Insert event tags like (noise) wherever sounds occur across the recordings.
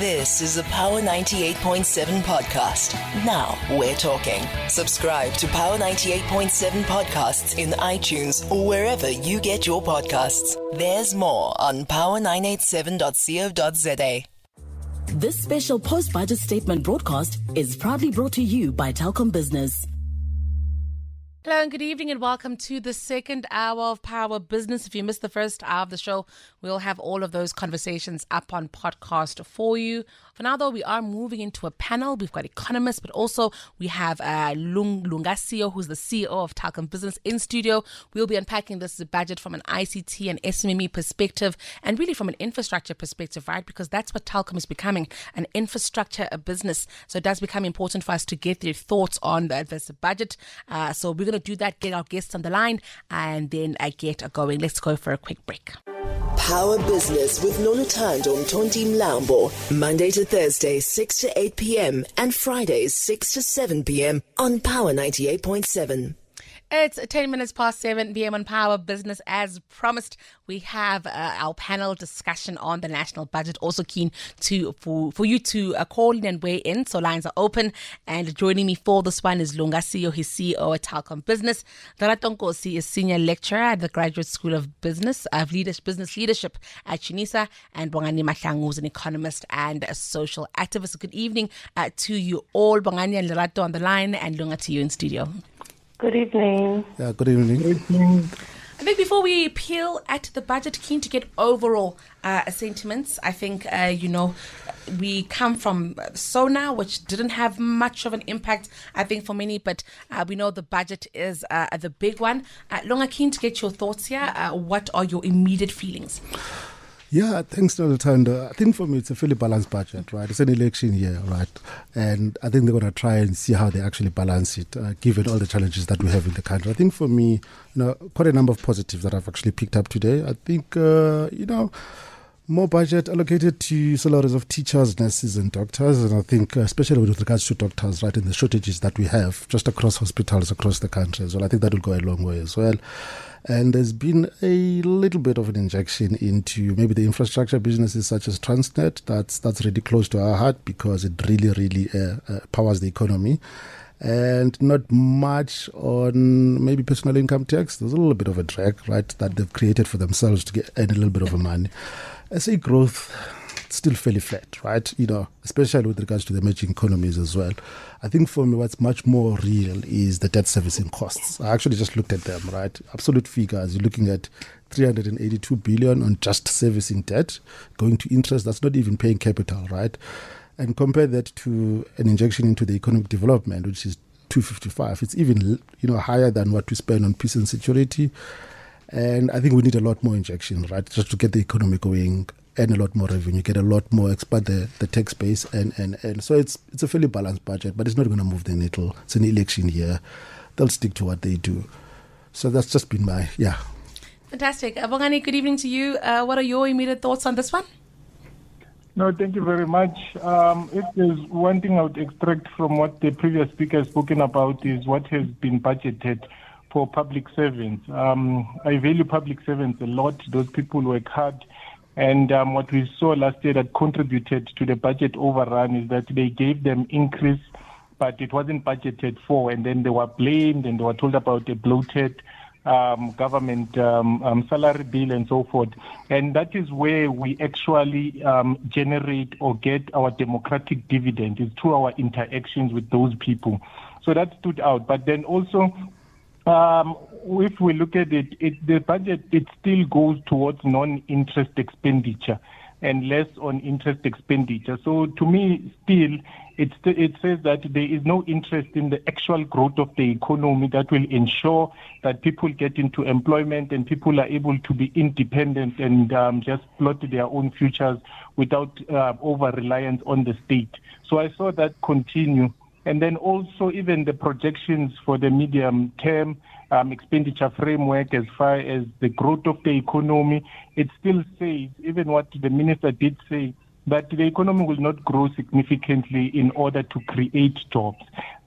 This is a Power 98.7 podcast. Now we're talking. Subscribe to Power 98.7 podcasts in iTunes or wherever you get your podcasts. There's more on power987.co.za. This special post budget statement broadcast is proudly brought to you by Telkom Business. Hello and good evening and welcome to the second hour of Power Business. If you missed the first hour of the show, we'll have all of those conversations up on podcast for you. For now, though, we are moving into a panel. We've got economists, but also we have uh, Lung Lunga Siyo, who's the CEO of Telkom Business in studio. We'll be unpacking this budget from an ICT and SME perspective and really from an infrastructure perspective, right? Because that's what Telkom is becoming, an infrastructure a business. So it does become important for us to get their thoughts on the, this budget. Uh, so we're going to do that, get our guests on the line, and then I get going. Let's go for a quick break. Power Business with Noluthando Mthonti Mlambo. Monday to Thursday, 6 to 8 p.m. and Fridays, 6 to 7 p.m. on Power 98.7. It's 10 minutes past 7 p.m. on Power Business. As promised, we have uh, our panel discussion on the national budget. Also keen to for, for you to uh, call in and weigh in. So lines are open. And joining me for this one is Lunga Siyo, his CEO at Telkom Business. Lerato Nkosi is senior lecturer at the Graduate School of Business of Leadership, Business Leadership at Unisa. And Bongani Mahlangu is an economist and a social activist. Good evening uh, to you all. Bongani and Lerato on the line and Lunga to you in studio. Good evening. Yeah, good evening. Good evening. I think before we peel at the budget, keen to get overall uh, sentiments. I think, uh, you know, we come from SONA, which didn't have much of an impact, I think, for many, but uh, we know the budget is uh, the big one. Uh, Lunga, keen to get your thoughts here. Uh, what are your immediate feelings? Yeah, thanks, Noluthando. I think for me, it's a fairly balanced budget, right? It's an election year, right? And I think they're going to try and see how they actually balance it, uh, given all the challenges that we have in the country. I think for me, you know, quite a number of positives that I've actually picked up today. I think, uh, you know, more budget allocated to salaries of teachers, nurses, and doctors. And I think, uh, especially with regards to doctors, right, and the shortages that we have just across hospitals across the country as well, I think that will go a long way as well. And there's been a little bit of an injection into maybe the infrastructure businesses such as Transnet. That's that's really close to our heart because it really, really uh, uh, powers the economy. And not much on maybe personal income tax. There's a little bit of a drag, right, that they've created for themselves to get a little bit of a money. SA growth still fairly flat, right? You know, especially with regards to the emerging economies as well. I think for me, what's much more real is the debt servicing costs. I actually just looked at them, right? Absolute figures. You're looking at 382 billion on just servicing debt, going to interest. That's not even paying capital, right? And compare that to an injection into the economic development, which is 255. It's even you know higher than what we spend on peace and security. And I think we need a lot more injection, right, just to get the economy going earn a lot more revenue, get a lot more, expand the, the tax base, and, and, and so it's it's a fairly balanced budget, but it's not going to move the needle. It's an election year; they'll stick to what they do. So that's just been my yeah. Fantastic, Bongani. Good evening to you. Uh, what are your immediate thoughts on this one? No, thank you very much. Um, if there's one thing I would extract from what the previous speaker has spoken about is what has been budgeted for public servants. Um, I value public servants a lot. Those people work hard and um, what we saw last year that contributed to the budget overrun is that they gave them increase, but it wasn't budgeted for. And then they were blamed and they were told about a bloated um, government um, um, salary bill and so forth. And that is where we actually um, generate or get our democratic dividend is through our interactions with those people. So that stood out. But then also, um, if we look at it, it, the budget it still goes towards non-interest expenditure and less on interest expenditure. So to me, still, it, it says that there is no interest in the actual growth of the economy that will ensure that people get into employment and people are able to be independent and um, just plot their own futures without uh, over reliance on the state. So I saw that continue. And then also even the projections for the medium term um, expenditure framework as far as the growth of the economy, it still says, even what the minister did say, that the economy will not grow significantly in order to create jobs.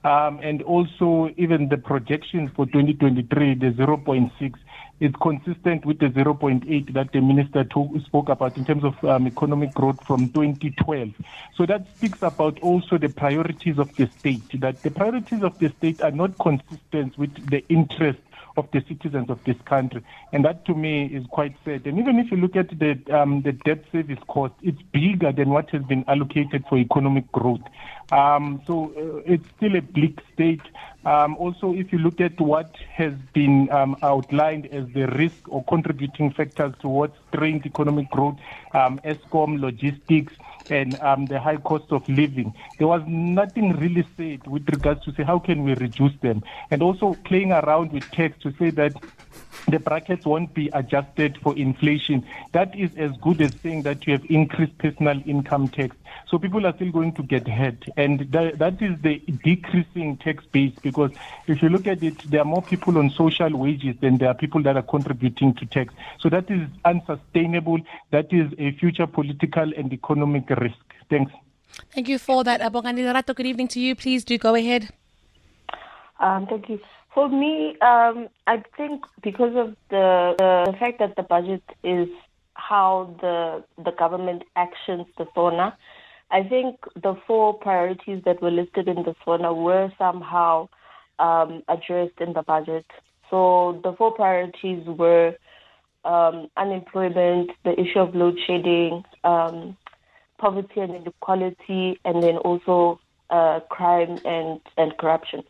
Um, and also, even the projections for 2023, the 0.6, it's consistent with the 0.8 that the minister talk, spoke about in terms of um, economic growth from 2012. So that speaks about also the priorities of the state, that the priorities of the state are not consistent with the interests of the citizens of this country. And that to me is quite sad. And even if you look at the, um, the debt service cost, it's bigger than what has been allocated for economic growth. Um, so uh, it's still a bleak state. Um, also, if you look at what has been um, outlined as the risk or contributing factors towards strained economic growth, um, Eskom, logistics, and um, the high cost of living. There was nothing really said with regards to say how can we reduce them, and also playing around with text to say that the brackets won't be adjusted for inflation. That is as good as saying that you have increased personal income tax. So people are still going to get hit. And that, that is the decreasing tax base because if you look at it, there are more people on social wages than there are people that are contributing to tax. So that is unsustainable. That is a future political and economic risk. Thanks. Thank you for that, Abongani Lerato. Good evening to you. Please do go ahead. Um, thank you. For me, um, I think because of the, the fact that the budget is how the the government actions the SONA, I think the four priorities that were listed in the SONA were somehow um, addressed in the budget. So the four priorities were um, unemployment, the issue of load shedding, um, poverty and inequality, and then also uh, crime and, and corruption.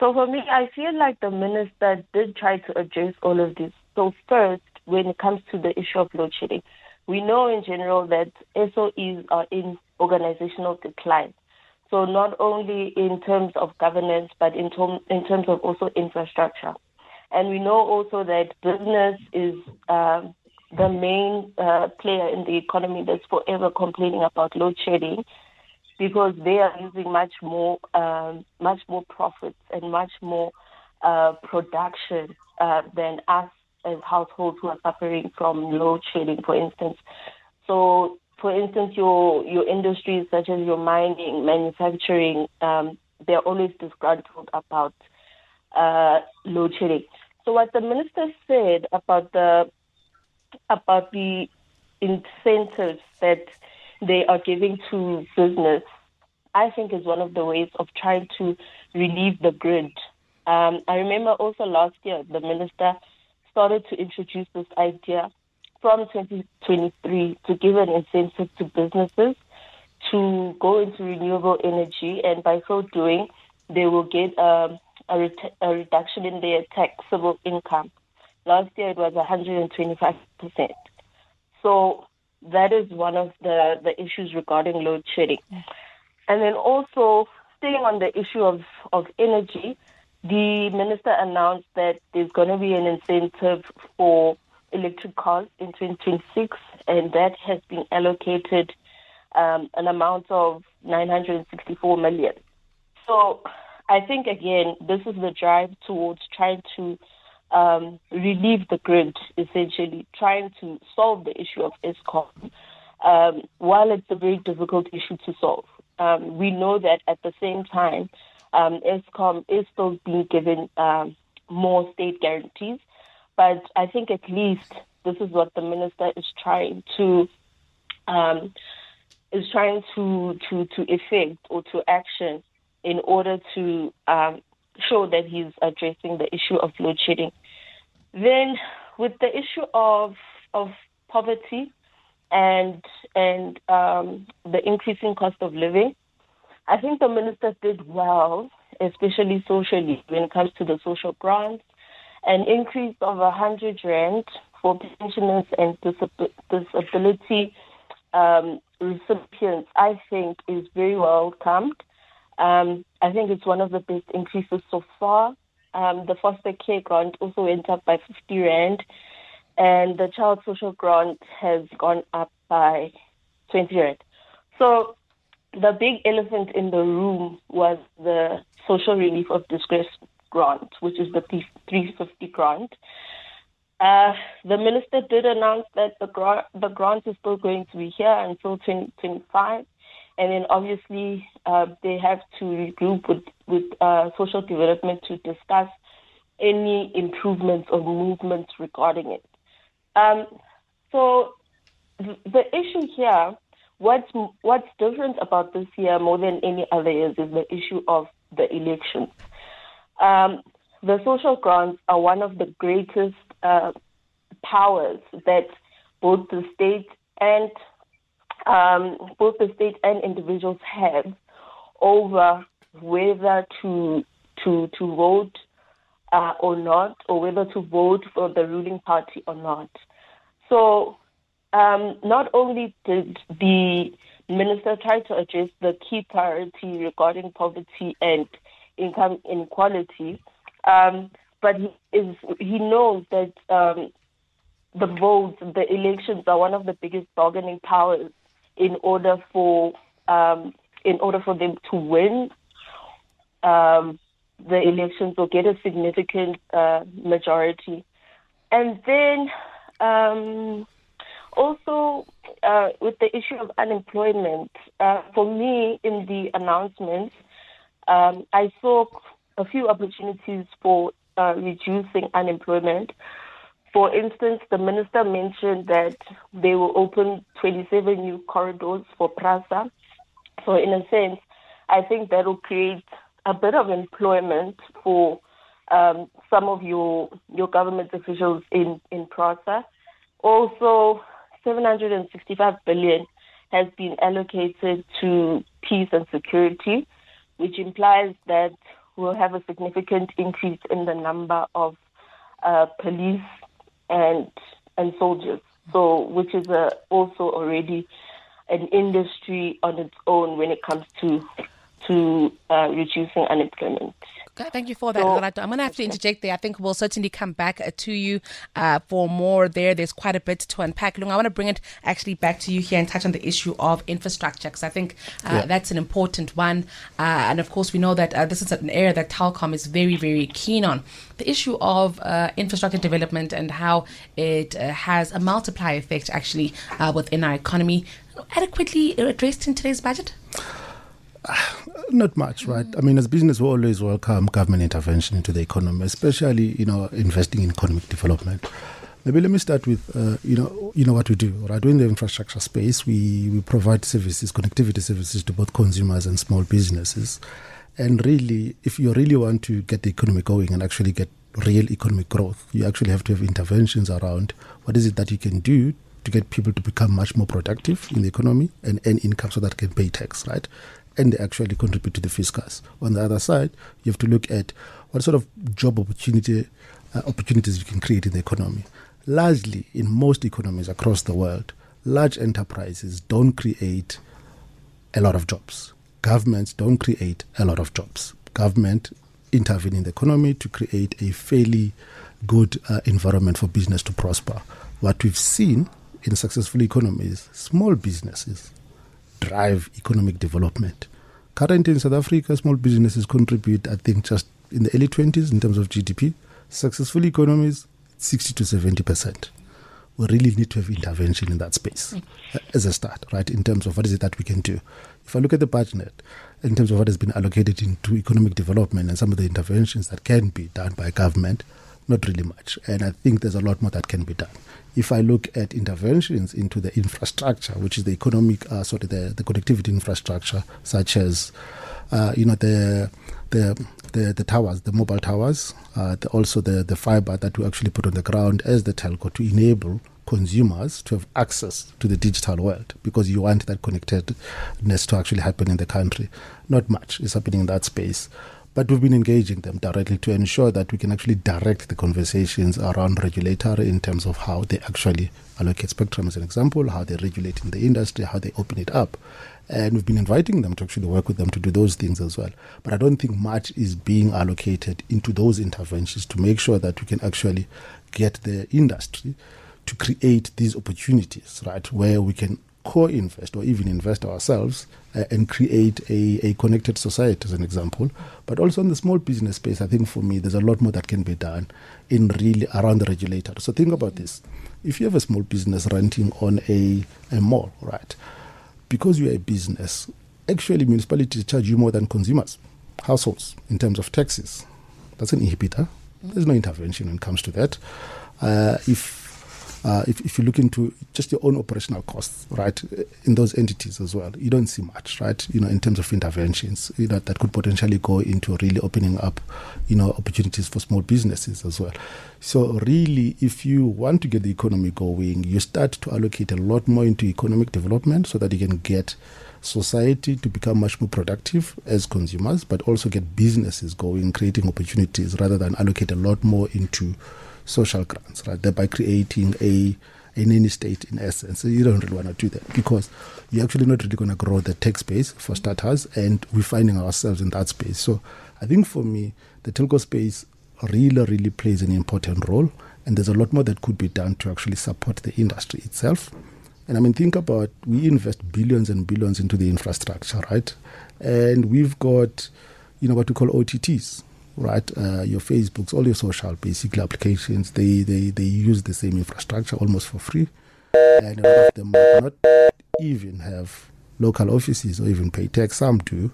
So for me, I feel like the minister did try to address all of this. So first, when it comes to the issue of load shedding, we know in general that SOEs are in organizational decline. So not only in terms of governance, but in, term, in terms of also infrastructure. And we know also that business is uh, the main uh, player in the economy that's forever complaining about load shedding because they are using much more, um, much more profits and much more uh, production uh, than us as households who are suffering from load shedding, for instance. So, for instance, your your industries such as your mining, manufacturing, um, they're always disgruntled about uh, load. So, what the minister said about the about the incentives that they are giving to business, I think is one of the ways of trying to relieve the grid. Um, I remember also last year the minister started to introduce this idea from 2023 to give an incentive to businesses to go into renewable energy, and by so doing, they will get um, a, ret- a reduction in their taxable income. Last year it was 125%. So that is one of the, the issues regarding load shedding. And then also staying on the issue of, of energy, the minister announced that there's going to be an incentive for electric cars in 2026, and that has been allocated um, an amount of 964 million. So I think, again, this is the drive towards trying to um, relieve the grid, essentially, trying to solve the issue of Eskom. Um, while it's a very difficult issue to solve, um, we know that at the same time, um, Eskom is still being given um, more state guarantees. But I think at least this is what the minister is trying to um, is trying to to to effect or to action in order to um, show that he's addressing the issue of load shedding. Then, with the issue of of poverty and and um, the increasing cost of living, I think the minister did well, especially socially, when it comes to the social grants. An increase of a hundred rand for pensioners and disability um, recipients, I think, is very welcomed. Um, I think it's one of the best increases so far. Um, the foster care grant also went up by 50 rand, and the child social grant has gone up by 20 rand. So the big elephant in the room was the social relief of distress grant, which is the 350 grant. Uh, the minister did announce that the grant, the grant is still going to be here until 2025. And then obviously uh, they have to regroup with, with uh, social development to discuss any improvements or movements regarding it. Um, so the issue here, what's what's different about this year more than any other years is the issue of the elections. Um, the social grants are one of the greatest uh, powers that both the state and um, both the state and individuals have over whether to to to vote uh, or not, or whether to vote for the ruling party or not. So, um, not only did the minister try to address the key priority regarding poverty and income inequality, um, but he is he knows that um, the votes, the elections are one of the biggest bargaining powers in order for um, in order for them to win um, the elections or get a significant uh, majority. And then um, also uh, with the issue of unemployment, uh, for me in the announcements, um, I saw a few opportunities for uh, reducing unemployment. For instance, the minister mentioned that they will open 27 new corridors for PRASA. So, in a sense, I think that will create a bit of employment for um, some of your your government officials in in PRASA. Also, 765 billion has been allocated to peace and security, which implies that we'll have a significant increase in the number of uh, police and and soldiers. So, which is a, also already an industry on its own when it comes to to uh, reducing unemployment. Thank you for that, so, I'm going to have to interject there. I think we'll certainly come back uh, to you uh, for more there. There's quite a bit to unpack. Look, I want to bring it actually back to you here and touch on the issue of infrastructure because I think uh, yeah. that's an important one. Uh, and of course, we know that uh, this is an area that Telkom is very, very keen on. The issue of uh, infrastructure development and how it has a multiplier effect actually within our economy. Adequately addressed in today's budget? (sighs) Not much, right? I mean, as business, we always welcome government intervention into the economy, especially you know investing in economic development. Maybe let me start with uh, you know you know what we do, right? We're in the infrastructure space, we we provide services, connectivity services to both consumers and small businesses. And really, if you really want to get the economy going and actually get real economic growth, you actually have to have interventions around what is it that you can do to get people to become much more productive in the economy and earn income so that can pay tax, right? And they actually contribute to the fiscus. On the other side, you have to look at what sort of job opportunity uh, opportunities you can create in the economy. Largely, in most economies across the world, large enterprises don't create a lot of jobs. Governments don't create a lot of jobs. Government intervene in the economy to create a fairly good uh, environment for business to prosper. What we've seen in successful economies, small businesses drive economic development. Currently in South Africa, small businesses contribute, I think, just in the early 20s in terms of GDP. Successful economies, 60 to 70 percent. We really need to have intervention in that space mm. as a start, right? In terms of what is it that we can do. If I look at the budget, in terms of what has been allocated into economic development and some of the interventions that can be done by government, not really much. And I think there's a lot more that can be done if I look at interventions into the infrastructure, which is the economic, uh, sorry, the, the connectivity infrastructure, such as, uh, you know, the, the the, the towers, the mobile towers, uh, the, also the, the fiber that we actually put on the ground as the telco to enable consumers to have access to the digital world because you want that connectedness to actually happen in the country. Not much is happening in that space. But we've been engaging them directly to ensure that we can actually direct the conversations around regulatory in terms of how they actually allocate spectrum, as an example, how they regulate in the industry, how they open it up. And we've been inviting them to actually work with them to do those things as well. But I don't think much is being allocated into those interventions to make sure that we can actually get the industry to create these opportunities, right, where we can co-invest or even invest ourselves uh, and create a, a connected society as an example. But also in the small business space i think for me there's a lot more that can be done in really around the regulator so think about this. If you have a small business renting on a, a mall right because you're a business actually municipalities charge you more than consumers households in terms of taxes. That's an inhibitor There's no intervention when it comes to that. Uh, if uh, if, if you look into just your own operational costs, right, in those entities as well, you don't see much, right, you know, in terms of interventions, you know, that could potentially go into really opening up, you know, opportunities for small businesses as well. So really, if you want to get the economy going, you start to allocate a lot more into economic development so that you can get society to become much more productive as consumers, but also get businesses going, creating opportunities rather than allocate a lot more into social grants, right? Thereby creating a a nanny state in essence. You don't really want to do that because you're actually not really going to grow the tech space for starters, and we're finding ourselves in that space. So I think for me, the telco space really, really plays an important role, and there's a lot more that could be done to actually support the industry itself. And I mean, think about we invest billions and billions into the infrastructure, right? And we've got, you know, what we call OTTs, right? Uh, your Facebooks, all your social basically applications, they, they, they use the same infrastructure almost for free. And a lot of them might not even have local offices or even pay tax. Some do.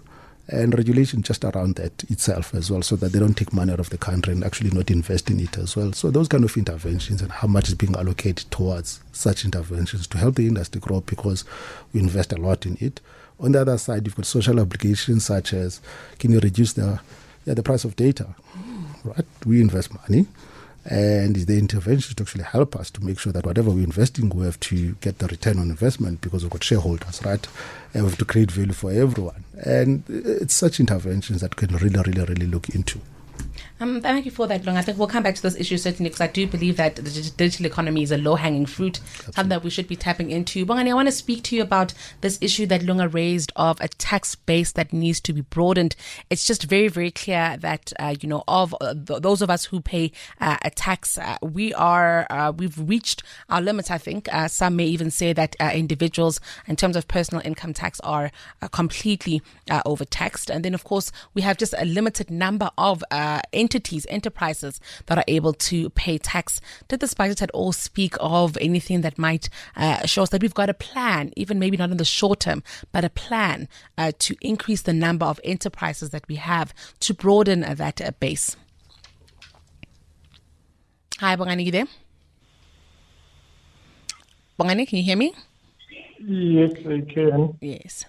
And regulation just around that itself as well, so that they don't take money out of the country and actually not invest in it as well. So those kind of interventions and how much is being allocated towards such interventions to help the industry grow because we invest a lot in it. On the other side, you've got social obligations such as can you reduce the yeah, the price of data, right? We invest money, and the intervention to actually help us to make sure that whatever we're investing, we have to get the return on investment because we've got shareholders, right? And we have to create value for everyone. And it's such interventions that can really, really, really look into. Um, thank you for that, Long. I think we'll come back to this issue certainly because I do believe that the digital economy is a low hanging fruit, Absolutely. something that we should be tapping into. Bongani, I want to speak to you about this issue that Lunga raised of a tax base that needs to be broadened. It's just very, very clear that, uh, you know, of uh, th- those of us who pay uh, a tax, uh, we are, uh, we've reached our limits, I think. Uh, some may even say that individuals, in terms of personal income tax, are completely overtaxed. And then, of course, we have just a limited number of entities, enterprises that are able to pay tax. Did this budget at all speak of anything that might uh, show us that we've got a plan, even maybe not in the short term, but a plan uh, to increase the number of enterprises that we have to broaden uh, that uh, base? Hi, Bongani, you there? Bongani, can you hear me? Yes, I can. Yes.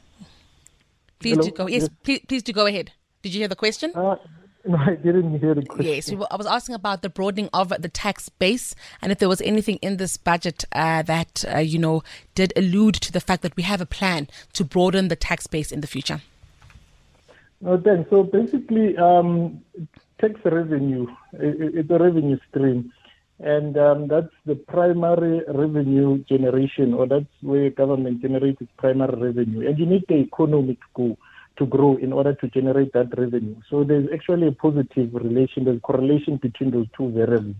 Please Hello? do go. Yes, please, please do go ahead. Did you hear the question? Uh, (laughs) No, I didn't hear the question. Yes, I was asking about the broadening of the tax base and if there was anything in this budget uh, that, uh, you know, did allude to the fact that we have a plan to broaden the tax base in the future. No, thanks. So basically, um, tax revenue, it's a revenue stream. And um, that's the primary revenue generation, or that's where government generates primary revenue. And you need the economy to go to grow in order to generate that revenue. So there's actually a positive relation, there's correlation between those two variables.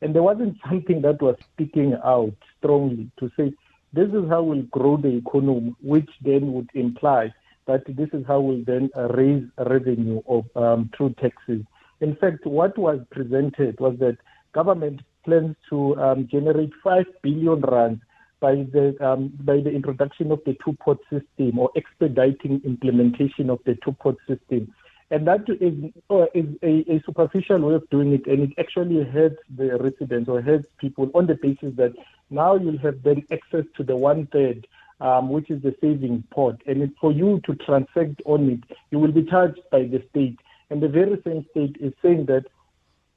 And there wasn't (laughs) something that was sticking out strongly to say this is how we'll grow the economy, which then would imply that this is how we'll then raise revenue of um, through taxes. In fact, what was presented was that government plans to um, generate 5 billion rand by the um, by the introduction of the two pot system or expediting implementation of the two pot system. And that is, uh, is a, a, superficial way of doing it, and it actually hurts the residents or hurts people on the basis that now you'll have then access to the one third, um, which is the savings pot, and it, for you to transact on it, you will be charged by the state, and the very same state is saying that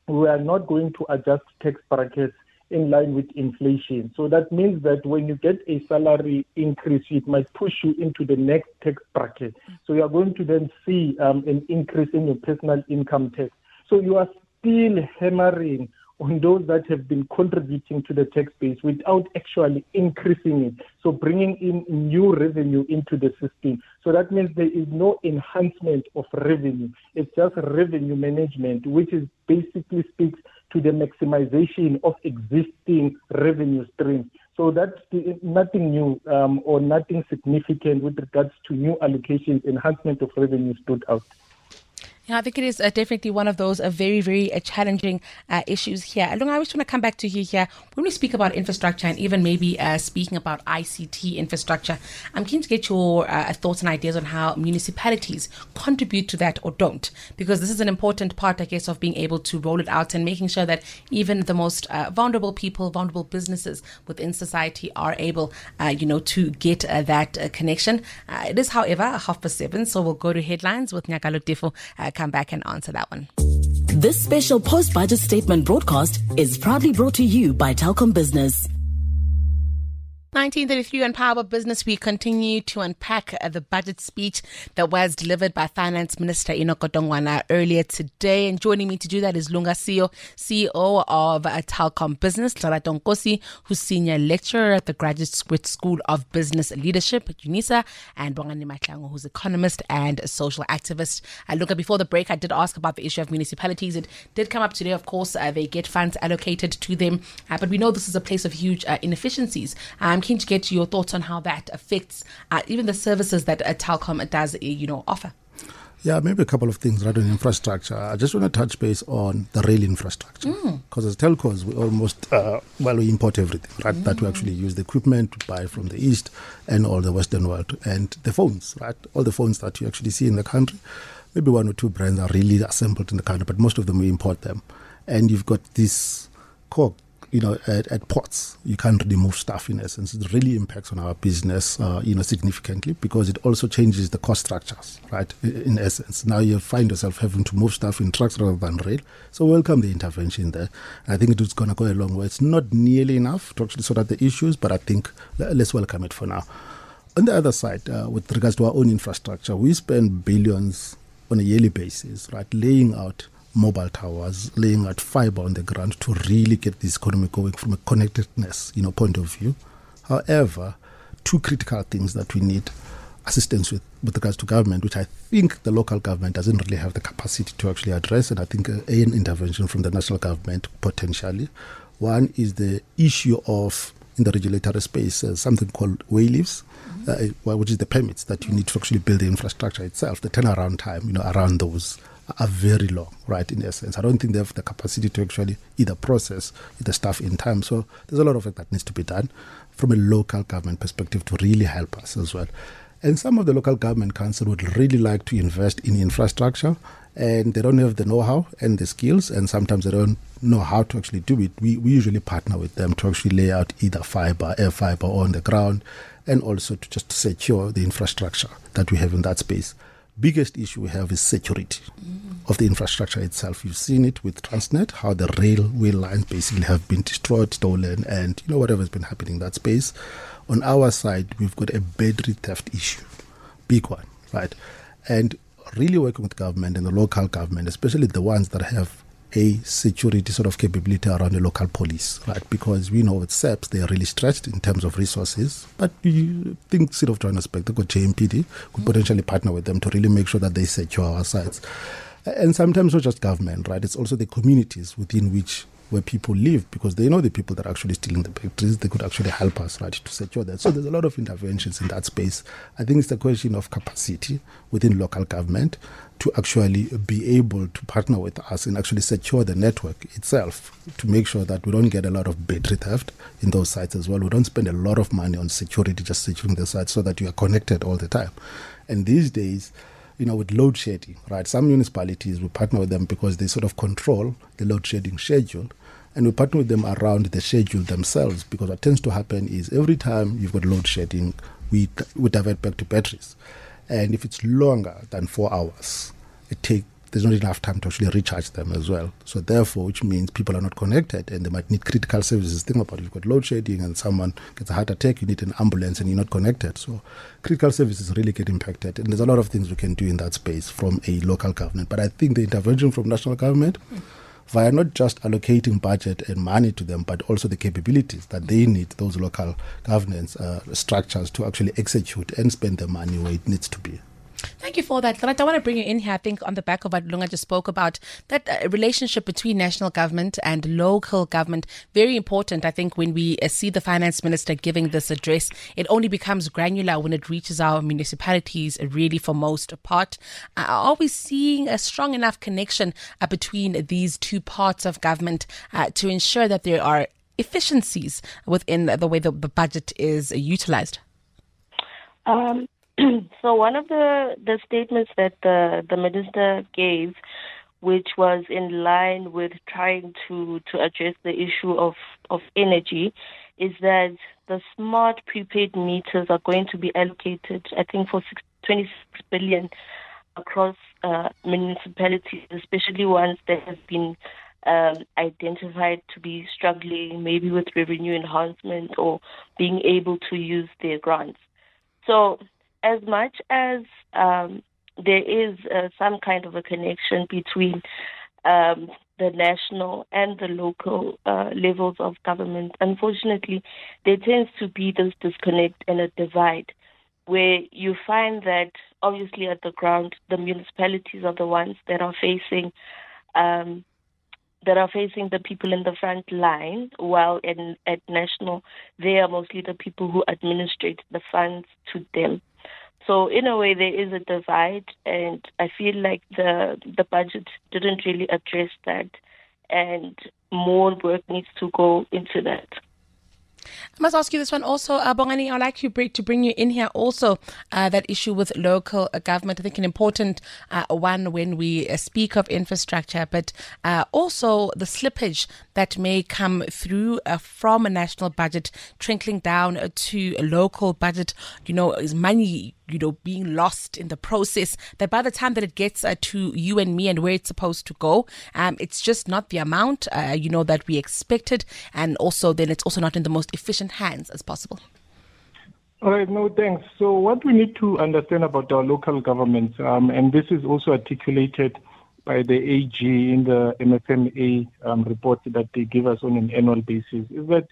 we are not going to adjust tax brackets in line with inflation. So that means that when you get a salary increase, it might push you into the next tax bracket. So you are going to then see um, an increase in your personal income tax. So you are still hammering on those that have been contributing to the tax base without actually increasing it. So bringing in new revenue into the system. So that means there is no enhancement of revenue. It's just revenue management, which is basically speaks to the maximization of existing revenue streams. So that's nothing new um, or nothing significant with regards to new allocations, enhancement of revenue stood out. Yeah, I think it is uh, definitely one of those uh, very, very uh, challenging uh, issues here. Along, I just want to come back to you here. When we speak about infrastructure and even maybe uh, speaking about ICT infrastructure, I'm keen to get your uh, thoughts and ideas on how municipalities contribute to that or don't, because this is an important part, I guess, of being able to roll it out and making sure that even the most vulnerable people, vulnerable businesses within society are able, you know, to get that connection. it is, however, half past seven, so we'll go to headlines with Nyakalo Defo come back and answer that one. This special post budget statement broadcast is proudly brought to you by Telkom Business. 1933 on Power Business, we continue to unpack uh, the budget speech that was delivered by Finance Minister Enoch Godongwana earlier today. And joining me to do that is Lunga Siyo, CEO of uh, Telkom Business, Lerato Nkosi, who's senior lecturer at the Graduate School of Business Leadership at UNISA, and Bongani Mahlangu, who's economist and social activist. Uh, Lunga, before the break, I did ask about the issue of municipalities. It did come up today, of course, uh, they get funds allocated to them, uh, but we know this is a place of huge uh, inefficiencies. Um, keen to get your thoughts on how that affects uh, even the services that uh, Telkom does, uh, you know, offer. Yeah, maybe a couple of things rather than infrastructure. I just want to touch base on the rail infrastructure because mm. as telcos, we almost uh, well we import everything, right? Mm. That we actually use the equipment to buy from the east and all the western world, and the phones, right? All the phones that you actually see in the country. Maybe one or two brands are really assembled in the country, but most of them we import them, and you've got this core you know, at, at, ports, you can't remove move stuff in essence. It really impacts on our business, uh, you know, significantly because it also changes the cost structures, right? In essence, now you find yourself having to move stuff in trucks rather than rail. So welcome the intervention there. I think it's going to go a long way. It's not nearly enough to actually sort out the issues, but I think let's welcome it for now. On the other side, uh, with regards to our own infrastructure, we spend billions on a yearly basis, right, laying out mobile towers, laying out fiber on the ground to really get this economy going from a connectedness, you know, point of view. However, two critical things that we need assistance with with regards to government, which I think the local government doesn't really have the capacity to actually address, and I think uh, an intervention from the national government potentially. One is the issue of in the regulatory space uh, something called wayleaves, mm-hmm. uh, which is the permits that you need to actually build the infrastructure itself. The turnaround time, you know, around those are very long, right? In essence, I don't think they have the capacity to actually either process the stuff in time. So there's a lot of work that needs to be done from a local government perspective to really help us as well. And some of the local government council would really like to invest in infrastructure, and they don't have the know-how and the skills, and sometimes they don't know how to actually do it. We we usually partner with them to actually lay out either fiber, air fiber on the ground, and also to just secure the infrastructure that we have in that space biggest issue we have is security mm. of the infrastructure itself. You've seen it with Transnet, how the railway lines basically have been destroyed, stolen, and you know whatever's been happening in that space. On our side, we've got a battery theft issue, big one, right? And really working with government and the local government, especially the ones that have a security sort of capability around the local police, right? Because we know with SAPS, they are really stretched in terms of resources. But we think City of Johannesburg, the JMPD, could mm-hmm. potentially partner with them to really make sure that they secure our sites. And sometimes not just government, right? It's also the communities within which where people live because they know the people that are actually stealing the batteries. They could actually help us, right, to secure that. So there's a lot of interventions in that space. I think it's a question of capacity within local government to actually be able to partner with us and actually secure the network itself to make sure that we don't get a lot of battery theft in those sites as well. We don't spend a lot of money on security just securing the sites so that you are connected all the time. And these days, you know, with load shedding, right? Some municipalities, we partner with them because they sort of control the load shedding schedule. And we partner with them around the schedule themselves because what tends to happen is every time you've got load shedding, we, we divert back to batteries. And if it's longer than four hours, it take there's not enough time to actually recharge them as well. So therefore, which means people are not connected and they might need critical services. Think about it. You've got load shedding and someone gets a heart attack, you need an ambulance and you're not connected. So critical services really get impacted. And there's a lot of things we can do in that space from a local government. But I think the intervention from national government mm via not just allocating budget and money to them, but also the capabilities that they need, those local governance uh, structures to actually execute and spend the money where it needs to be. Thank you for that. But I want to bring you in here, I think, on the back of what Lunga just spoke about, that uh, relationship between national government and local government, very important. I think when we uh, see the finance minister giving this address, it only becomes granular when it reaches our municipalities, uh, really, for most part. Are we seeing a strong enough connection between these two parts of government to ensure that there are efficiencies within the way the budget is utilized? Um, (clears throat) so one of the, the statements that the, the minister gave, which was in line with trying to, to address the issue of, of energy, is that the smart prepaid meters are going to be allocated, I think, for 26 billion across uh, municipalities, especially ones that have been um, identified to be struggling, maybe with revenue enhancement or being able to use their grants. So as much as um, there is uh, some kind of a connection between um, the national and the local uh, levels of government, unfortunately, there tends to be this disconnect and a divide where you find that obviously at the ground, the municipalities are the ones that are facing. Um, that are facing the people in the front line, while in, at national, they are mostly the people who administrate the funds to them. So in a way, there is a divide, and I feel like the the budget didn't really address that, and more work needs to go into that. I must ask you this one also, uh, Bongani. I'd like you to bring you in here also uh, that issue with local uh, government. I think an important uh, one when we uh, speak of infrastructure, but uh, also the slippage that may come through from a national budget trickling down to a local budget. You know, is money you know, being lost in the process. That by the time that it gets uh, to you and me and where it's supposed to go, um, it's just not the amount, uh, you know, that we expected, and also then it's also not in the most efficient hands as possible. All right, no, thanks. So, what we need to understand about our local governments, um, and this is also articulated by the AG in the MFMA um, report that they give us on an annual basis, is that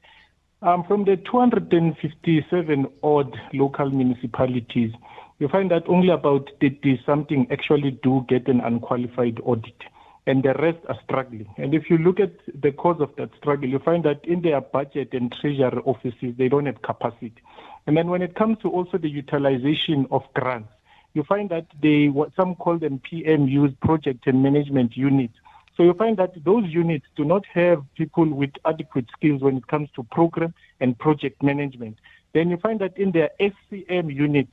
um, from the 257 odd local municipalities, you find that only about 30 something actually do get an unqualified audit, and the rest are struggling. And if you look at the cause of that struggle, you find that in their budget and treasury offices, they don't have capacity. And then when it comes to also the utilization of grants, you find that they what some call them PMUs, project and management units so you find that those units do not have people with adequate skills when it comes to program and project management. Then you find that in their SCM units,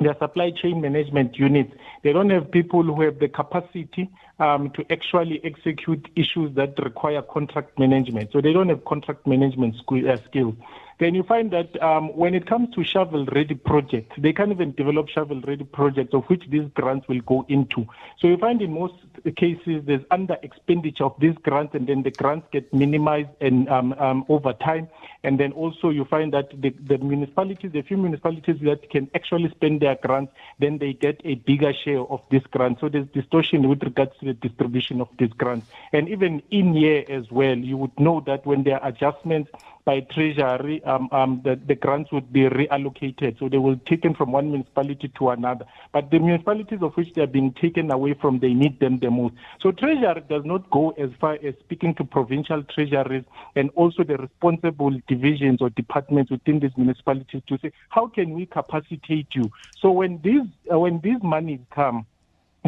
their supply chain management units, they don't have people who have the capacity um, to actually execute issues that require contract management. So they don't have contract management uh, skills then you find that um, when it comes to shovel ready projects, they can't even develop shovel ready projects of which these grants will go into. So you find in most cases there's under expenditure of these grants and then the grants get minimized and um, um, over time. And then also you find that the, the municipalities, the few municipalities that can actually spend their grants, then they get a bigger share of this grant. So there's distortion with regards to the distribution of these grants. And even in year as well, you would know that when there are adjustments by Treasury, um, um, the, the grants would be reallocated. So they will be taken from one municipality to another. But the municipalities of which they are being taken away from, they need them the most. So Treasury does not go as far as speaking to provincial treasuries and also the responsible divisions or departments within these municipalities to say, how can we capacitate you? So when these, uh, when these monies come,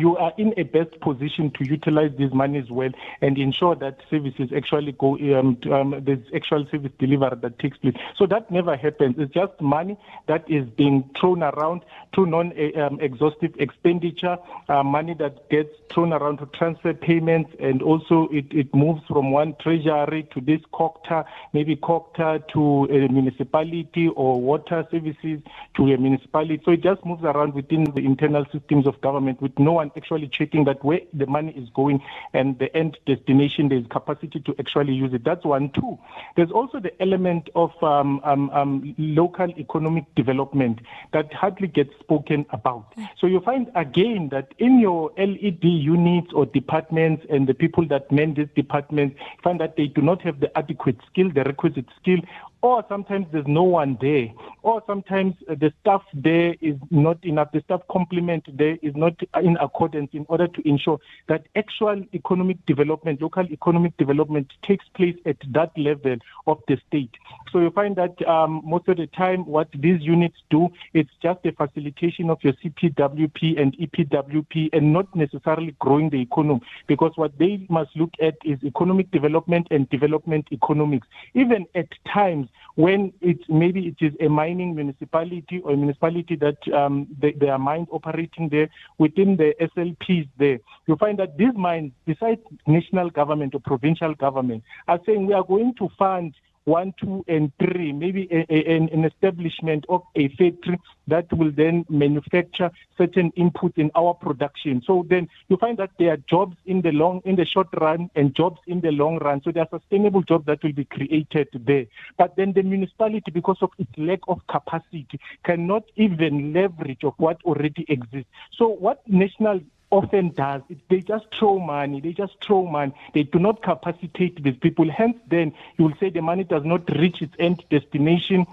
you are in a best position to utilize these monies well and ensure that services actually go, um, um, there's actual service delivery that takes place. So that never happens. It's just money that is being thrown around to non-exhaustive um, expenditure, uh, money that gets thrown around to transfer payments, and also it, it moves from one treasury to this COGTA, maybe COGTA to a municipality or water services to a municipality. So it just moves around within the internal systems of government with no one one actually checking that where the money is going and the end destination, there's capacity to actually use it. That's one. Two, there's also the element of um, um, um, local economic development that hardly gets spoken about. So you find again that in your LED units or departments and the people that man these departments find that they do not have the adequate skill, the requisite skill, or sometimes there's no one there, or sometimes uh, the staff there is not enough, the staff complement there is not in accordance in order to ensure that actual economic development, local economic development takes place at that level of the state. So you find that um, most of the time what these units do, it's just a facilitation of your CPWP and EPWP and not necessarily growing the economy because what they must look at is economic development and development economics. Even at times, when it maybe it is a mining municipality or a municipality that um, they, they are mines operating there within the SLPs there, you find that these mines, besides national government or provincial government, are saying we are going to fund one, two, and three, maybe a, a, an establishment of a factory that will then manufacture certain inputs in our production. So then you find that there are jobs in the long, in the short run, and jobs in the long run. So there are sustainable jobs that will be created there. But then the municipality, because of its lack of capacity, cannot even leverage of what already exists. So what national often does. They just throw money. They just throw money. They do not capacitate these people. Hence, then you will say the money does not reach its end destination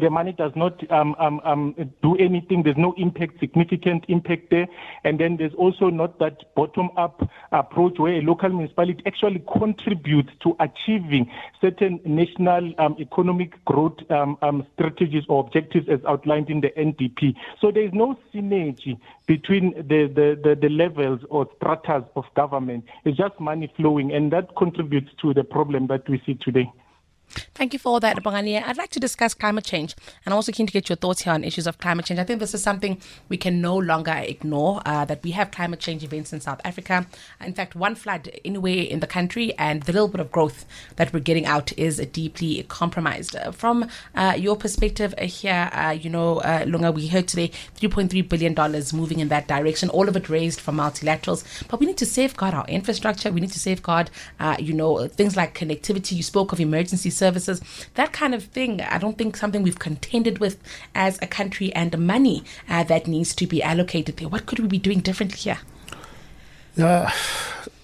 the money does not um, um, um, do anything. There's no impact, significant impact there. And then there's also not that bottom-up approach where a local municipality actually contributes to achieving certain national um, economic growth um, um, strategies or objectives as outlined in the NDP. So there is no synergy between the, the, the, the levels or stratas of government. It's just money flowing, and that contributes to the problem that we see today. Thank you for all that, Bongani. I'd like to discuss climate change and I'm also keen to get your thoughts here on issues of climate change. I think this is something we can no longer ignore uh, that we have climate change events in South Africa. In fact, one flood anywhere in the country and the little bit of growth that we're getting out is deeply compromised. Uh, from uh, your perspective uh, here, uh, you know, uh, Lunga, we heard today $3.3 billion moving in that direction, all of it raised from multilaterals. But we need to safeguard our infrastructure. We need to safeguard, you know, things like connectivity. You spoke of emergency services, that kind of thing. I don't think something we've contended with as a country and money uh, that needs to be allocated there. What could we be doing differently here? Yeah,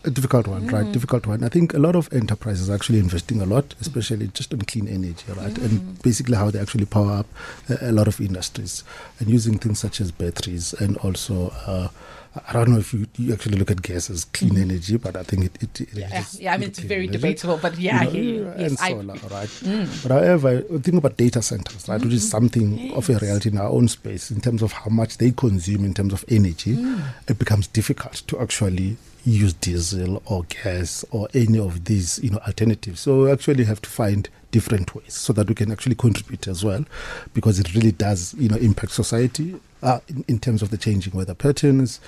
a difficult one, mm. right? Difficult one. I think a lot of enterprises are actually investing a lot, especially just on clean energy, right? Mm. And basically how they actually power up a, a, lot of industries and using things such as batteries and also uh, I don't know if you, you actually look at gas as clean mm-hmm. energy, but I think it, it, it yeah, yeah, I mean it's very energy. debatable, but yeah, you know, yes, and solar, I, right? Mm. But however, think about data centers, right, mm-hmm. which is mm-hmm. something yes. of a reality in our own space in terms of how much they consume in terms of energy. Mm. It becomes difficult to actually use diesel or gas or any of these, you know, alternatives. So we actually have to find different ways so that we can actually contribute as well, because it really does, you know, impact society uh, in, in, terms of the changing weather patterns.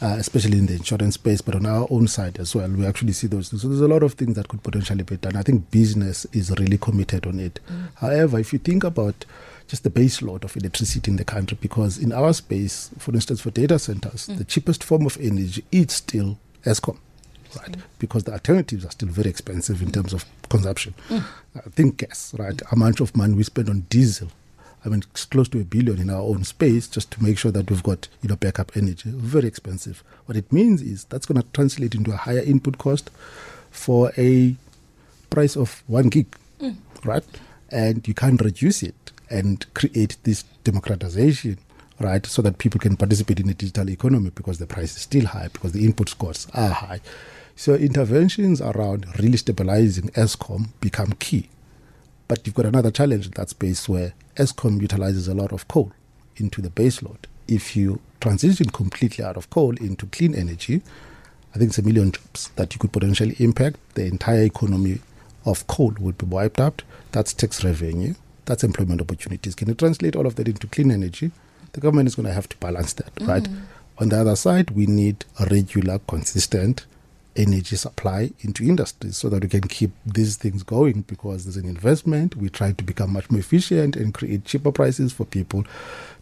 Uh, especially in the insurance space, but on our own side as well, we actually see those things. So there's a lot of things that could potentially be done. I think business is really committed on it. Mm. However, if you think about just the base load of electricity in the country, because in our space, for instance, for data centers, mm. the cheapest form of energy is still Eskom right? Mm. Because the alternatives are still very expensive in terms of consumption. Mm. I think gas, right? How much of money we spend on diesel I mean, it's close to a billion in our own space just to make sure that we've got you know backup energy. Very expensive. What it means is that's going to translate into a higher input cost for a price of one gig, mm. right? And you can't reduce it and create this democratization, right? So that people can participate in the digital economy because the price is still high because the input costs are high. So interventions around really stabilizing Eskom become key. But you've got another challenge in that space where Eskom utilizes a lot of coal into the baseload. If you transition completely out of coal into clean energy, I think it's a million jobs that you could potentially impact. The entire economy of coal would be wiped out. That's tax revenue. That's employment opportunities. Can you translate all of that into clean energy? The government is going to have to balance that, mm-hmm. right? On the other side, we need a regular, consistent energy supply into industries so that we can keep these things going because there's an investment. We try to become much more efficient and create cheaper prices for people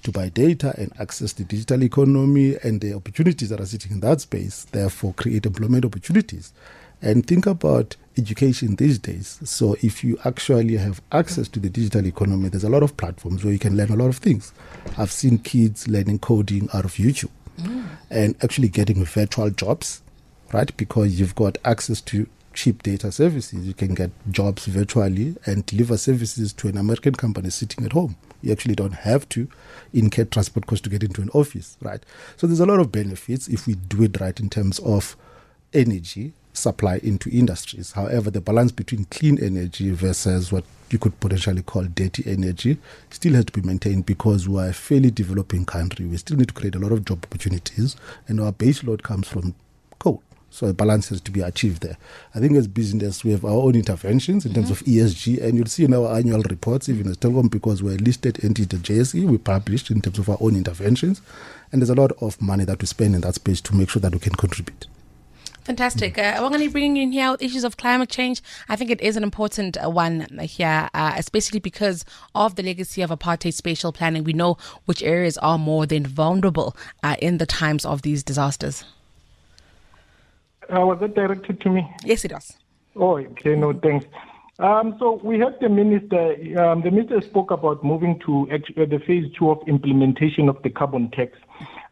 to buy data and access the digital economy and the opportunities that are sitting in that space, therefore create employment opportunities. And think about education these days. So if you actually have access to the digital economy, there's a lot of platforms where you can learn a lot of things. I've seen kids learning coding out of YouTube mm. and actually getting virtual jobs, right? Because you've got access to cheap data services. You can get jobs virtually and deliver services to an American company sitting at home. You actually don't have to incur transport costs to get into an office, right? So there's a lot of benefits if we do it right in terms of energy supply into industries. However, the balance between clean energy versus what you could potentially call dirty energy still has to be maintained because we are a fairly developing country. We still need to create a lot of job opportunities, and our base load comes from coal. So a balance has to be achieved there. I think as business, we have our own interventions in mm-hmm. terms of ESG, and you'll see in our annual reports, even as Telkom, because we're a listed entity the JSE, we published in terms of our own interventions, and there's a lot of money that we spend in that space to make sure that we can contribute. Fantastic. Uh, we're going to be bring in here issues of climate change. I think it is an important uh, one here, uh, especially because of the legacy of apartheid spatial planning. We know which areas are more than vulnerable uh, in the times of these disasters. Uh, was that directed to me? Yes, it was. Oh, okay. No, thanks. Um, so we had the minister. Um, the minister spoke about moving to uh, the phase two of implementation of the carbon tax.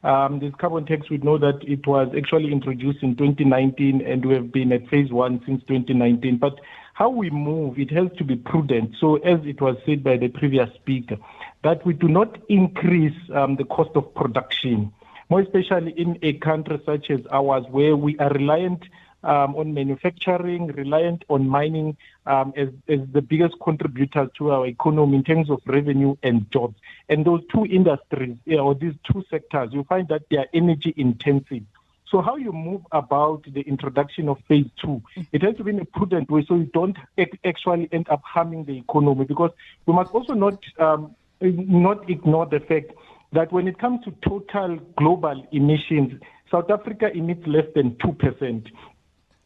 Um, this carbon tax, we know that it was actually introduced in 2019 and we have been at phase one since 2019. But how we move, it has to be prudent. So, as it was said by the previous speaker, that we do not increase um, the cost of production, more especially in a country such as ours, where we are reliant um, on manufacturing, reliant on mining um, as, as the biggest contributor to our economy in terms of revenue and jobs. And those two industries, or these two sectors, you find that they are energy intensive. So how you move about the introduction of phase two, it has to be in a prudent way so you don't actually end up harming the economy because we must also not um, not ignore the fact that when it comes to total global emissions, South Africa emits less than 2%.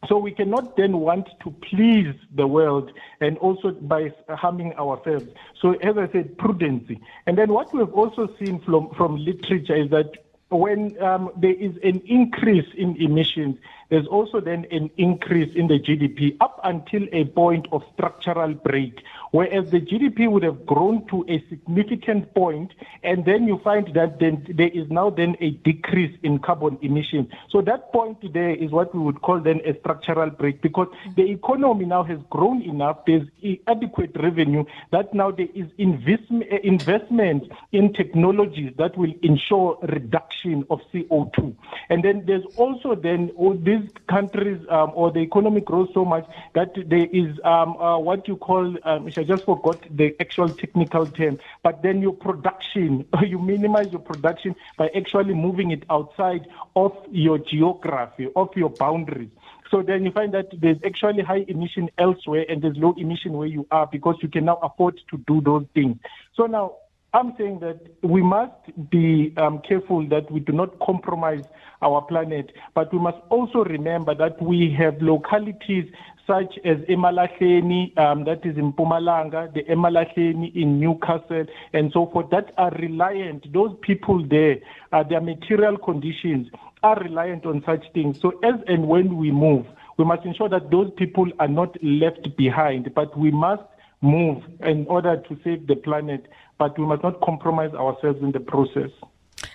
So we cannot then want to please the world and also by harming ourselves. So as I said, prudency. And then what we've also seen from, from literature is that when um, there is an increase in emissions, there's also then an increase in the GDP up until a point of structural break, whereas the GDP would have grown to a significant point, and then you find that then there is now then a decrease in carbon emissions. So that point there is what we would call then a structural break, because the economy now has grown enough, there's adequate revenue, that now there is investment in technologies that will ensure reduction of CO2. And then there's also then all these these countries um, or the economy grows so much that there is um, uh, what you call, um, I just forgot the actual technical term, but then your production, (laughs) you minimize your production by actually moving it outside of your geography, of your boundaries. So then you find that there's actually high emission elsewhere and there's low emission where you are because you can now afford to do those things. So now I'm saying that we must be um, careful that we do not compromise our planet, but we must also remember that we have localities such as Emalahleni, um, that is in Mpumalanga, the Emalahleni in Newcastle, and so forth, that are reliant, those people there, uh, their material conditions are reliant on such things. So as and when we move, we must ensure that those people are not left behind, but we must move in order to save the planet, but we must not compromise ourselves in the process.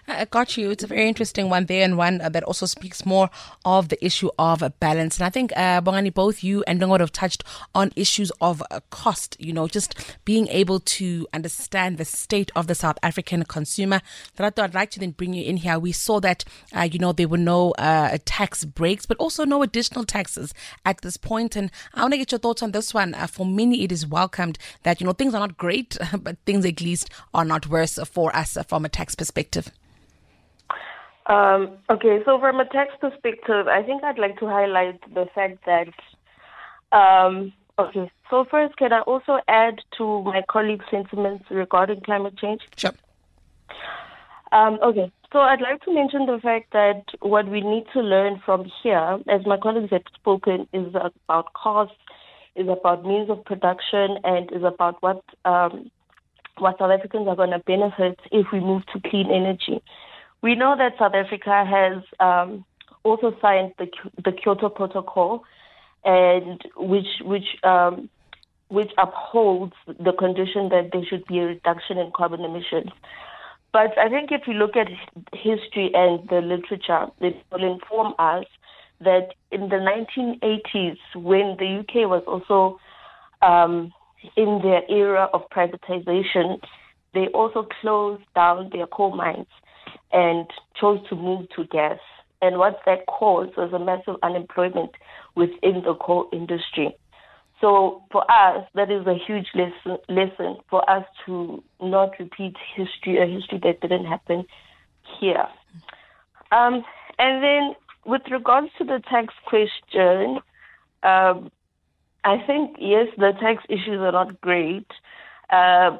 I got you. It's a very interesting one there, and one uh, that also speaks more of the issue of balance. And I think, uh, Bongani, both you and Dongod have touched on issues of uh, cost, you know, just being able to understand the state of the South African consumer. That I'd like to then bring you in here. We saw that, uh, you know, there were no uh, tax breaks, but also no additional taxes at this point. And I want to get your thoughts on this one. Uh, for many, it is welcomed that, you know, things are not great, (laughs) but things at least are not worse for us from a tax perspective. Um, okay, so from a tax perspective, I think I'd like to highlight the fact that, um, okay, so first, can I also add to my colleague's sentiments regarding climate change? Sure. Um, okay, So I'd like to mention the fact that what we need to learn from here, as my colleagues have spoken, is about costs, is about means of production, and is about what um, what South Africans are going to benefit if we move to clean energy. We know that South Africa has um, also signed the the Kyoto Protocol, and which which um, which upholds the condition that there should be a reduction in carbon emissions. But I think if you look at history and the literature, it will inform us that in the 1980s, when the UK was also um, in their era of privatization, they also closed down their coal mines and chose to move to gas. And what that caused was a massive unemployment within the coal industry. So for us, that is a huge lesson, lesson for us to not repeat history, a history that didn't happen here. Um, and then with regards to the tax question, um, I think, yes, the tax issues are not great. Uh,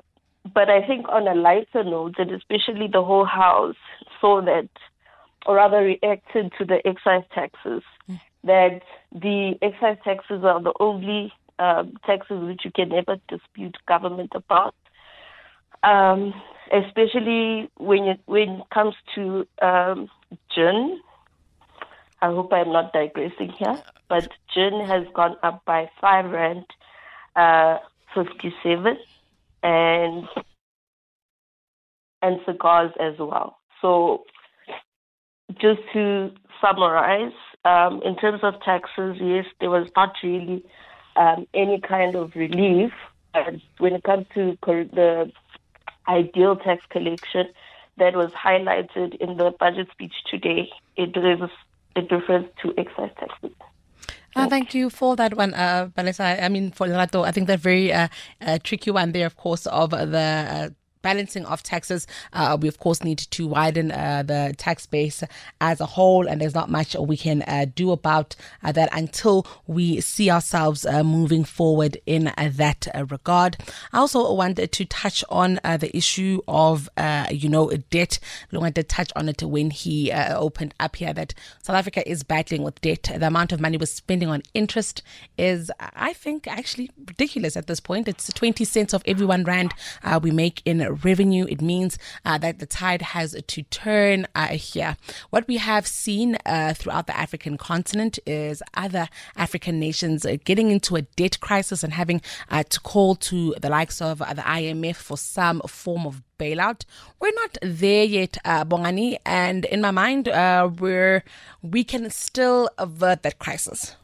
but I think on a lighter note, and especially the whole House saw that, or rather reacted to the excise taxes, mm. that the excise taxes are the only um, taxes which you can never dispute government about. Um, especially when it, when it comes to um, gin. I hope I'm not digressing here, but gin has gone up by five rand uh, fifty-seven, and and cigars as well. So, just to summarize, um, in terms of taxes, yes, there was not really um, any kind of relief. And when it comes to the ideal tax collection that was highlighted in the budget speech today, it is it refers to excise taxes. Uh, thank you for that one, uh, Vanessa. I mean, for Lerato, I think that very uh, uh, tricky one there, of course, of the uh, balancing of taxes. Uh, we, of course, need to widen uh, the tax base as a whole, and there's not much we can uh, do about uh, that until we see ourselves uh, moving forward in uh, that regard. I also wanted to touch on the issue of, you know, debt. I wanted to touch on it when he opened up here that South Africa is battling with debt. The amount of money we're spending on interest is, I think, actually ridiculous at this point. It's 20 cents of every one rand we make in revenue. It means uh, that the tide has to turn uh, here. What we have seen uh, throughout the African continent is other African nations uh, getting into a debt crisis and having uh, to call to the likes of the IMF for some form of bailout. We're not there yet, uh, Bongani, and in my mind, uh, we're we can still avert that crisis.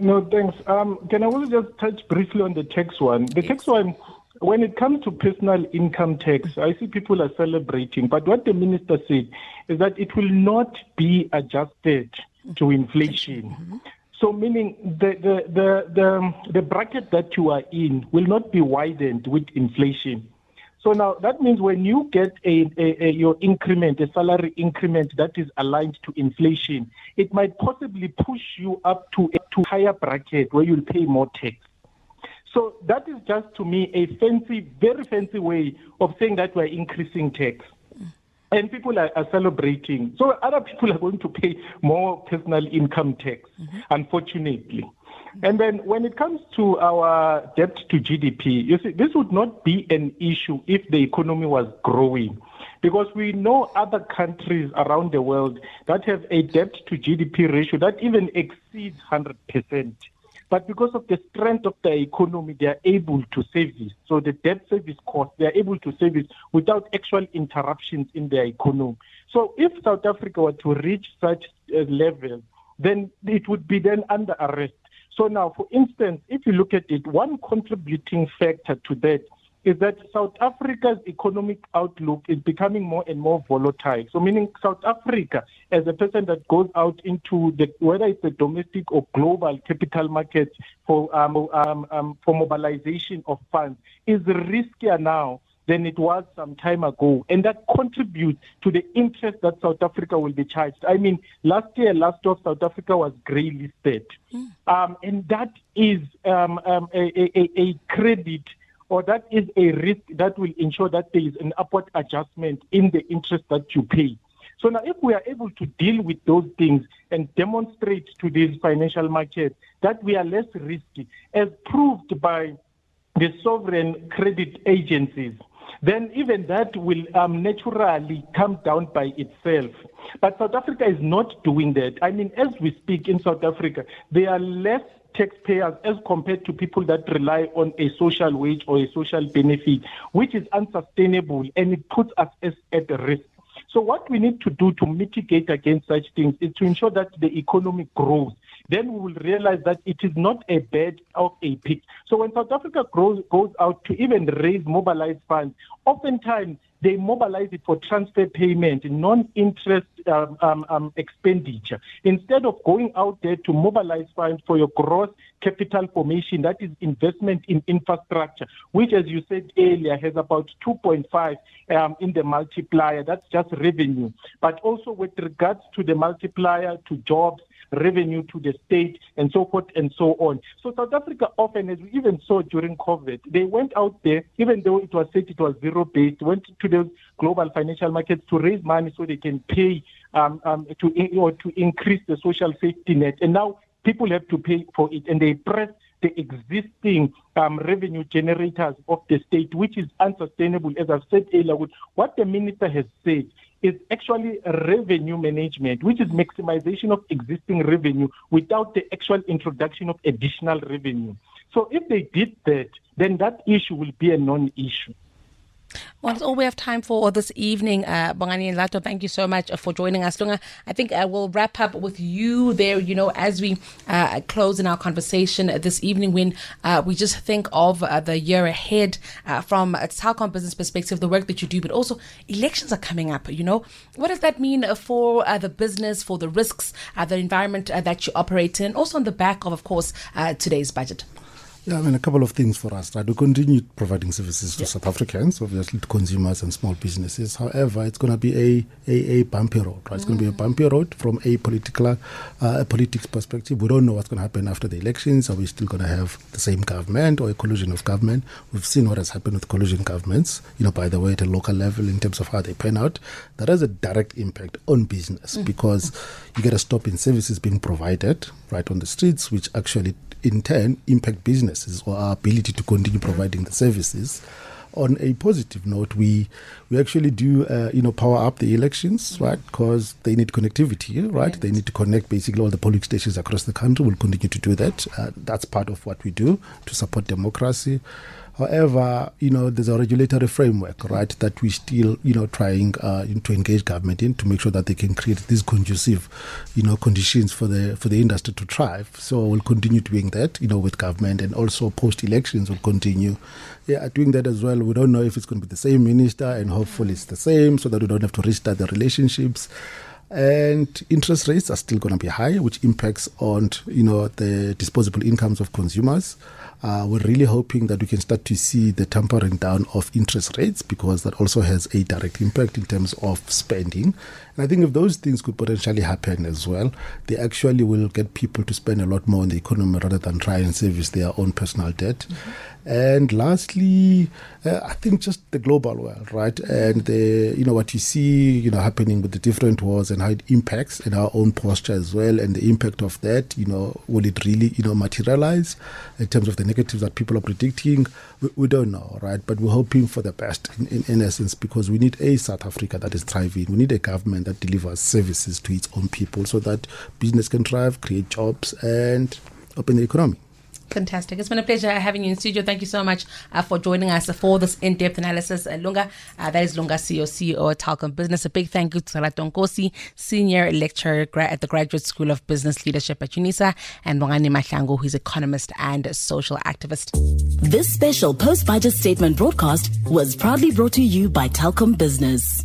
No, thanks. Um, can I also just touch briefly on the tax one? The yes. tax one when it comes to personal income tax, I see people are celebrating, but what the minister said is that it will not be adjusted to inflation. So, meaning the, the, the, the, the bracket that you are in will not be widened with inflation. So now that means when you get a, a, a, your increment, a salary increment that is aligned to inflation, it might possibly push you up to a to higher bracket where you'll pay more tax. So that is just to me a fancy, very fancy way of saying that we're increasing tax. And people are, are, celebrating. So other people are going to pay more personal income tax, mm-hmm. unfortunately. And then when it comes to our debt to GDP, you see, this would not be an issue if the economy was growing. Because we know other countries around the world that have a debt to GDP ratio that even exceeds 100%. But because of the strength of the economy, they are able to service. So the debt service cost, they are able to service without actual interruptions in their economy. So if South Africa were to reach such a level, then it would be then under arrest. So now, for instance, if you look at it, one contributing factor to that is that South Africa's economic outlook is becoming more and more volatile. So, meaning South Africa, as a person that goes out into the whether it's the domestic or global capital markets for um, um, um, for mobilization of funds, is riskier now than it was some time ago. And that contributes to the interest that South Africa will be charged. I mean, last year, last of South Africa was grey listed. Mm. Um, and that is um, um, a, a, a, credit or that is a risk that will ensure that there is an upward adjustment in the interest that you pay. So now, if we are able to deal with those things and demonstrate to these financial markets that we are less risky, as proved by the sovereign credit agencies, then even that will um, naturally come down by itself. But South Africa is not doing that. I mean, as we speak in South Africa, there are less taxpayers as compared to people that rely on a social wage or a social benefit, which is unsustainable and it puts us at risk. So what we need to do to mitigate against such things is to ensure that the economy grows. Then we will realize that it is not a bed of a pig. So when South Africa grows, goes out to even raise mobilized funds, oftentimes they mobilize it for transfer payment, non-interest um, um, um, expenditure, instead of going out there to mobilize funds for your gross capital formation, that is investment in infrastructure, which, as you said earlier, has about 2.5 um, in the multiplier. That's just revenue. But also with regards to the multiplier to jobs, revenue to the state, and so forth and so on. So South Africa often, as we even saw during COVID, they went out there, even though it was said it was zero-based, went to the global financial markets to raise money so they can pay um, um, to or to increase the social safety net. And now people have to pay for it, and they press the existing um, revenue generators of the state, which is unsustainable. As I've said earlier, what the minister has said is actually revenue management, which is maximization of existing revenue without the actual introduction of additional revenue. So if they did that, then that issue will be a non-issue. Well, that's all we have time for this evening. Uh, Bongani and Lato, thank you so much for joining us. Lunga, I think uh, we'll wrap up with you there, you know, as we uh, close in our conversation this evening when uh, we just think of uh, the year ahead uh, from a telecom business perspective, the work that you do, but also elections are coming up, you know. What does that mean for uh, the business, for the risks, the environment that you operate in, also on the back of, of course, today's budget? Yeah, I mean, a couple of things for us, right? We continue providing services to yeah. South Africans, obviously to consumers and small businesses. However, it's going to be a, a, a bumpy road, right? It's mm. going to be a bumpy road from a political, uh, a politics perspective. We don't know what's going to happen after the elections. Are we still going to have the same government or a collusion of government? We've seen what has happened with collusion governments, you know, by the way, at a local level in terms of how they pan out. That has a direct impact on business mm. because you get a stop in services being provided, right, on the streets, which actually in turn impact businesses or our ability to continue providing the services. On a positive note, we we actually do uh, you know power up the elections, right? Because they need connectivity, right? They need to connect basically all the polling stations across the country. We'll continue to do that. Uh, that's part of what we do to support democracy. However, you know, there's a regulatory framework, right, that we still, you know, trying uh, to engage government in to make sure that they can create these conducive, you know, conditions for the for the industry to thrive. So we'll continue doing that, you know, with government and also post elections we'll continue, yeah, doing that as well. We don't know if it's going to be the same minister, and hopefully it's the same, so that we don't have to restart the relationships and interest rates are still going to be high, which impacts on you know the disposable incomes of consumers. Uh, we're really hoping that we can start to see the tempering down of interest rates because that also has a direct impact in terms of spending. And I think if those things could potentially happen as well, they actually will get people to spend a lot more in the economy rather than try and service their own personal debt. Mm-hmm. And lastly, uh, I think just the global world, right? And the you know what you see, you know, happening with the different wars and how it impacts in our own posture as well, and the impact of that. You know, will it really you know materialize in terms of the negatives that people are predicting? We, we don't know, right? But we're hoping for the best in, in, in essence because we need a South Africa that is thriving. We need a government that delivers services to its own people so that business can thrive, create jobs, and open the economy. Fantastic. It's been a pleasure having you in studio. Thank you so much uh, for joining us for this in depth analysis. Uh, Lunga, uh, that is Lunga Siyo, CEO at Telkom Business. A big thank you to Salato Nkosi, Senior Lecturer at the Graduate School of Business Leadership at UNISA, and Bongani Mahlangu, who's economist and social activist. This special post budget statement broadcast was proudly brought to you by Telkom Business.